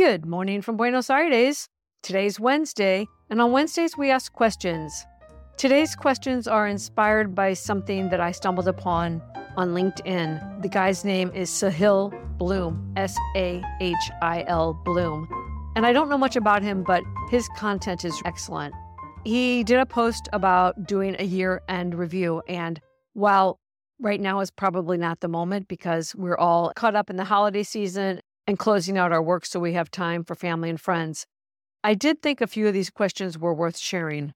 Good morning from Buenos Aires. Today's Wednesday, and on Wednesdays we ask questions. Today's questions are inspired by something that I stumbled upon on LinkedIn. The guy's name is Sahil Bloom, S A H I L Bloom. And I don't know much about him, but his content is excellent. He did a post about doing a year end review. And while right now is probably not the moment because we're all caught up in the holiday season and closing out our work so we have time for family and friends, I did think a few of these questions were worth sharing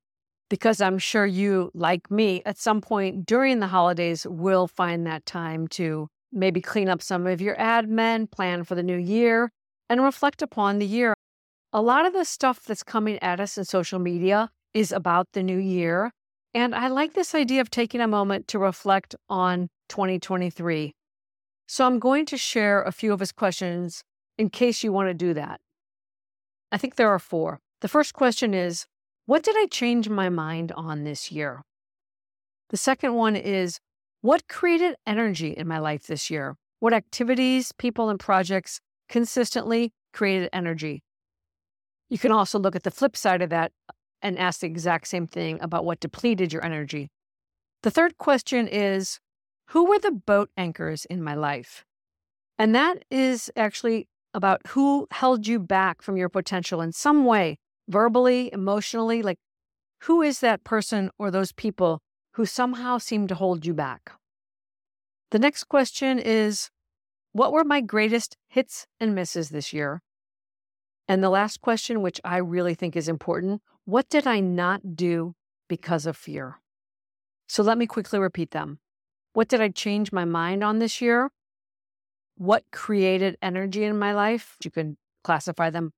because I'm sure you, like me, at some point during the holidays will find that time to maybe clean up some of your admin, plan for the new year, and reflect upon the year. A lot of the stuff that's coming at us in social media is about the new year. And I like this idea of taking a moment to reflect on 2023. So I'm going to share a few of his questions in case you want to do that. I think there are four. The first question is What did I change my mind on this year? The second one is What created energy in my life this year? What activities, people, and projects consistently created energy? You can also look at the flip side of that uh, and ask the exact same thing about what depleted your energy. The third question is Who were the boat anchors in my life? And that is actually about who held you back from your potential in some way, verbally, emotionally. Like, who is that person or those people who somehow seem to hold you back? The next question is What were my greatest hits and misses this year? And the last question, which I really think is important what did I not do because of fear? So let me quickly repeat them. What did I change my mind on this year? What created energy in my life? You can classify them.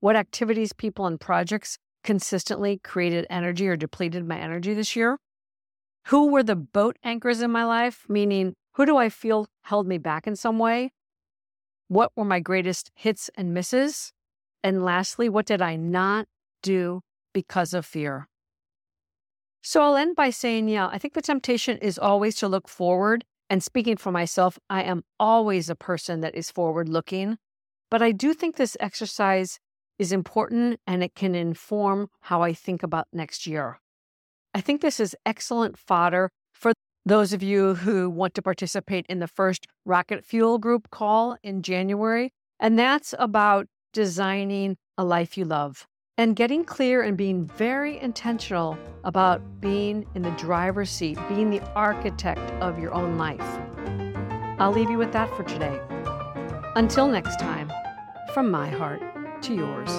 What activities, people, and projects consistently created energy or depleted my energy this year? Who were the boat anchors in my life? Meaning, who do I feel held me back in some way? What were my greatest hits and misses? And lastly, what did I not do because of fear. So I'll end by saying, yeah, I think the temptation is always to look forward. And speaking for myself, I am always a person that is forward looking. But I do think this exercise is important and it can inform how I think about next year. I think this is excellent fodder for those of you who want to participate in the first Rocket Fuel Group call in January. And that's about designing a life you love and getting clear and being very intentional about being in the driver's seat, being the architect of your own life. I'll leave you with that for today. Until next time, from my heart to yours.